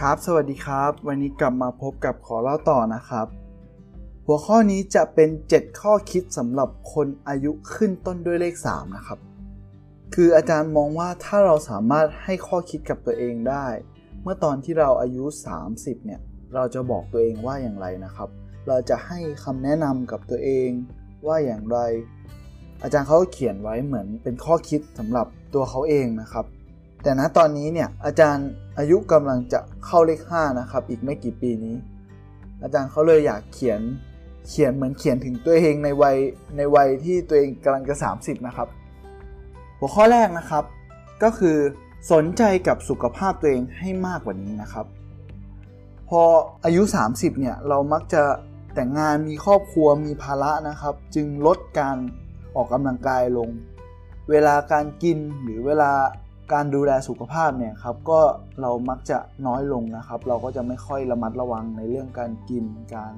ครับ สวัสดีครับ วันนี้กลับมาพบกับขอเล่าต่อนะครับ หัวข้อนี้จะเป็น 7 ข้อคิดสำหรับคนอายุขึ้นต้นด้วยเลข 3 นะครับ คืออาจารย์มองว่าถ้าเราสามารถให้ข้อคิดกับตัวเองได้ เมื่อตอนที่เราอายุ 30 เนี่ย เราจะบอกตัวเองว่าอย่างไรนะครับ เราจะให้คำแนะนำกับตัวเองว่าอย่างไร อาจารย์เขาเขียนไว้เหมือนเป็นข้อคิดสำหรับตัวเขาเองนะครับ แต่ณตอนนี้เนี่ยอาจารย์อายุกำลังจะเข้าเลข5นะครับ อีกไม่กี่ปีนี้ อาจารย์เขาเลยอยากเขียนเขียนเหมือนเขียนถึงตัวเองในวัยในวัยที่ตัวเองกำลังจะ 30 นะครับ หัวข้อแรกนะครับ ก็คือสนใจกับสุขภาพตัวเองให้มากกว่านี้นะครับ พออายุ 30 เนี่ยเรามักจะแต่งงานมีครอบครัวมีภาระนะครับ จึงลดการออกกำลังกายลง เวลาการกินหรือเวลา การดูแลสุขภาพเนี่ยครับก็เรามักจะน้อยลงนะครับ เราก็จะไม่ค่อยระมัดระวังในเรื่องการกินการ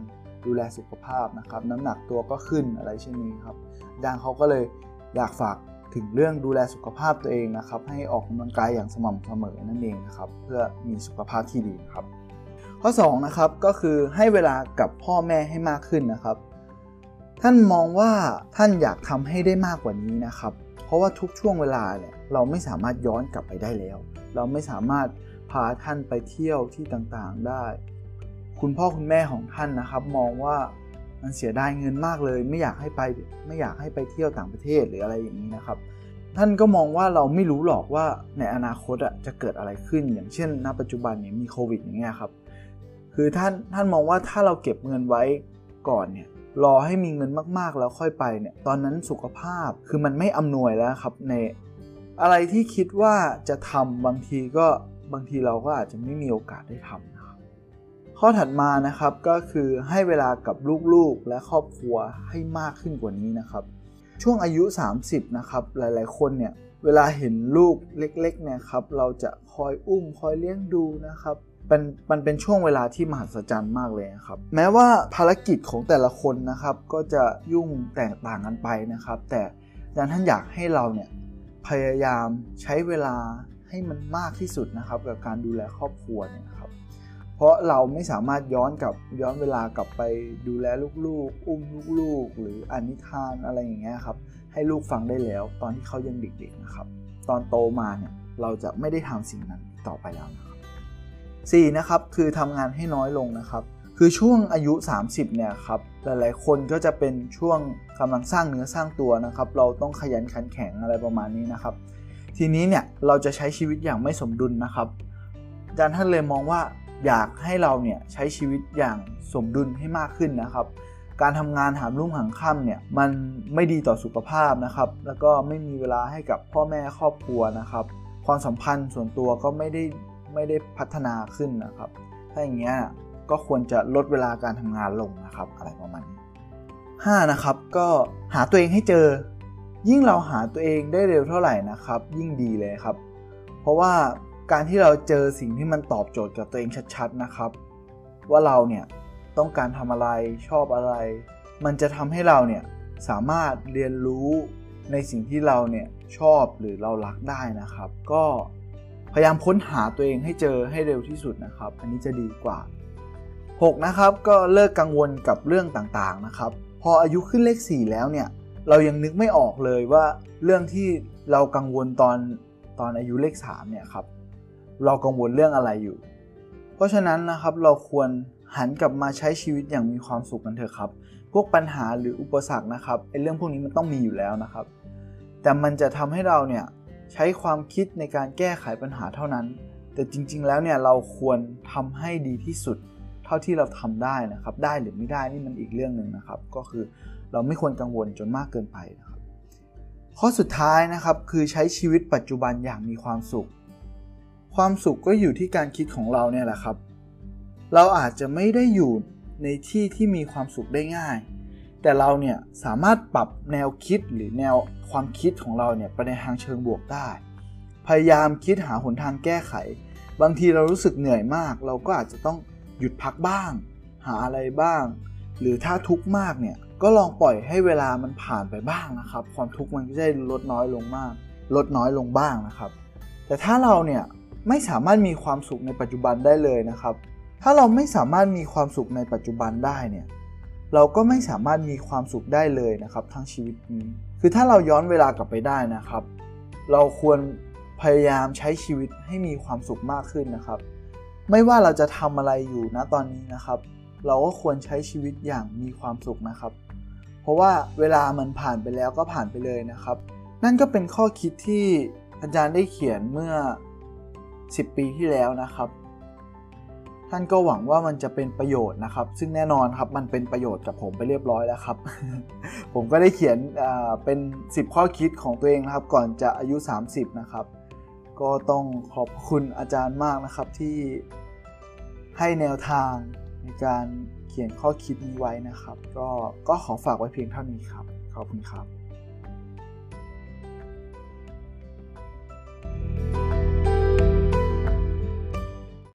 ดูแลสุขภาพนะครับ น้ำหนักตัวก็ขึ้นอะไรเช่นนี้ครับอาจารย์เขาก็เลยอยากฝากถึงเรื่องดูแลสุขภาพตัวเองนะครับ ให้ออกกำลังกายอย่างสม่ำเสมอนั่นเองนะครับ เพื่อมีสุขภาพที่ดีครับ ข้อ2นะครับก็คือให้เวลากับพ่อแม่ให้มากขึ้นนะครับ ท่านมองว่าท่านอยากทำให้ได้มากกว่านี้นะครับ เพราะว่าทุกช่วงเวลาเนี่ยเราไม่สามารถย้อนกลับไปได้แล้ว เราไม่สามารถพาท่านไปเที่ยวที่ต่างๆได้ คุณพ่อคุณแม่ของท่านนะครับ มองว่ามันเสียดายเงินมากเลย ไม่อยากให้ไปไม่อยากให้ไปเที่ยวต่างประเทศหรืออะไรอย่างนี้นะครับ ท่านก็มองว่าเราไม่รู้หรอกว่าในอนาคตอะจะเกิดอะไรขึ้น อย่างเช่น ณ ปัจจุบันเนี่ยมีโควิดอย่างเงี้ยครับคือท่านท่านมองว่าถ้าเราเก็บเงินไว้ก่อนเนี่ย รอให้มีเงินมากๆแล้วค่อยไปเนี่ยตอนนั้นสุขภาพคือมันไม่อำนวยแล้วครับในอะไรที่คิดว่าจะทำบางทีก็บางทีเราก็อาจจะไม่มีโอกาสได้ทำนะครับข้อถัดมานะครับก็คือให้เวลากับลูกๆและครอบครัวให้มากขึ้นกว่านี้นะครับ ช่วงอายุ 30 นะครับ หลายๆ คนเนี่ยเวลาเห็นลูกเล็กๆเนี่ยครับเราจะคอยอุ้มคอยเลี้ยงดูนะครับ มันมันเป็นช่วงเวลาที่มหัศจรรย์มากเลยครับ แม้ว่าภารกิจของแต่ละคนนะครับ ก็จะยุ่งแตกต่างกันไปนะครับ แต่อาจารย์ท่านอยากให้เราเนี่ยพยายามใช้เวลาให้มันมากที่สุดนะครับ กับการดูแลครอบครัวเนี่ยครับ เพราะเราไม่สามารถย้อนกลับย้อนเวลากลับไปดูแลลูกๆ อุ้มลูกๆ หรืออ่านนิทานอะไรอย่างเงี้ยครับ ให้ลูกฟังได้แล้ว ตอนที่เขายังเด็กๆนะครับ ตอนโตมาเนี่ยเราจะไม่ได้ทำสิ่งนั้นต่อไปแล้วนะครับ 4. นะครับคือทำงานให้น้อยลงนะครับ คือช่วงอายุ 30เนี่ยครับหลายๆ คนก็จะเป็นช่วงกำลังสร้างเนื้อสร้างตัวนะครับ เราต้องขยันขันแข็งอะไรประมาณนี้นะครับ ทีนี้เนี่ยเราจะใช้ชีวิตอย่างไม่สมดุลนะครับอาจารย์ท่านเลยมองว่าอยากให้เราเนี่ยใช้ชีวิตอย่างสมดุลให้มากขึ้นนะครับ การทำงานหามรุ่งหางค่ำเนี่ยมันไม่ดีต่อสุขภาพนะครับ แล้วก็ไม่มีเวลาให้กับพ่อแม่ครอบครัวนะครับ ความสัมพันธ์ส่วนตัวก็ไม่ได้ ไม่ได้พัฒนาขึ้นนะครับ ถ้าอย่างเงี้ยก็ควรจะลดเวลาการทำงานลงนะครับ อะไรประมาณนี้5นะครับก็หาตัวเองให้เจอ ยิ่งเราหาตัวเองได้เร็วเท่าไหร่นะครับ ยิ่งดีเลยครับ เพราะว่าการที่เราเจอสิ่งที่มันตอบโจทย์กับตัวเองชัดๆนะครับ ว่าเราเนี่ยต้องการทำอะไรชอบอะไร มันจะทำให้เราเนี่ยสามารถเรียนรู้ในสิ่งที่เราเนี่ยชอบหรือเรารักได้นะครับ ก็ พยายามค้นหาตัวเองให้เจอให้เร็วที่สุดนะครับ อันนี้จะดีกว่า 6. นะครับก็เลิกกังวลกับเรื่องต่างๆนะครับ พออายุขึ้นเลข 4 แล้วเนี่ย เรายังนึกไม่ออกเลยว่าเรื่องที่เรากังวลตอนตอนอายุเลข3เนี่ยครับเรากังวลเรื่องอะไรอยู่ เพราะฉะนั้นนะครับเราควรหันกลับมาใช้ชีวิตอย่างมีความสุขกันเถอะครับ พวกปัญหาหรืออุปสรรคนะครับไอ้เรื่องพวกนี้มันต้องมีอยู่แล้วนะครับ แต่มันจะทำให้เราเนี่ย ใช้ความคิดในการแก้ไขปัญหาเท่านั้น แต่จริง ๆ แล้วเนี่ยเราควรทำให้ดีที่สุด เท่าที่เราทำได้นะครับ ได้หรือไม่ได้นี่มันอีกเรื่องหนึ่งนะครับ ก็คือเราไม่ควรกังวลจนมากเกินไปนะครับ ข้อสุดท้ายนะครับคือใช้ชีวิตปัจจุบันอย่างมีความสุข ความสุขก็อยู่ที่การคิดของเราเนี่ยแหละครับ เราอาจจะไม่ได้อยู่ในที่ที่มีความสุขได้ง่าย แต่เราเนี่ยสามารถปรับแนวคิดหรือแนวความคิดของเราเนี่ยไปในทางเชิงบวกได้ พยายามคิดหาหนทางแก้ไข บางทีเรารู้สึกเหนื่อยมาก เราก็อาจจะต้องหยุดพักบ้าง หาอะไรบ้าง หรือถ้าทุกข์มากเนี่ยก็ลองปล่อยให้เวลามันผ่านไปบ้างนะครับ ความทุกข์มันก็จะลดน้อยลงมาก ลดน้อยลงบ้างนะครับ แต่ถ้าเราเนี่ยไม่สามารถมีความสุขในปัจจุบันได้เลยนะครับ ถ้าเราไม่สามารถมีความสุขในปัจจุบันได้เนี่ย เราก็ไม่สามารถมีความสุขได้เลยนะครับทั้งชีวิตนี้ คือถ้าเราย้อนเวลากลับไปได้นะครับ เราควรพยายามใช้ชีวิตให้มีความสุขมากขึ้นนะครับ ไม่ว่าเราจะทำอะไรอยู่นะตอนนี้นะครับ เราก็ควรใช้ชีวิตอย่างมีความสุขนะครับ เพราะว่าเวลามันผ่านไปแล้วก็ผ่านไปเลยนะครับ นั่นก็เป็นข้อคิดที่อาจารย์ได้เขียนเมื่อ 10 ปีที่แล้วนะครับ ท่านก็หวังว่ามันจะเป็นประโยชน์นะครับ ซึ่งแน่นอนครับมันเป็นประโยชน์กับผมไปเรียบร้อยแล้วครับ ผมก็ได้เขียนเป็น 10 ข้อคิดของตัวเองนะครับ ก่อนจะอายุ 30 นะครับ ก็ต้องขอบคุณอาจารย์มากนะครับที่ให้แนวทางในการเขียนข้อคิดนี้ไว้นะครับ ก็ก็ขอฝากไว้เพียงเท่านี้ครับ ขอบคุณครับ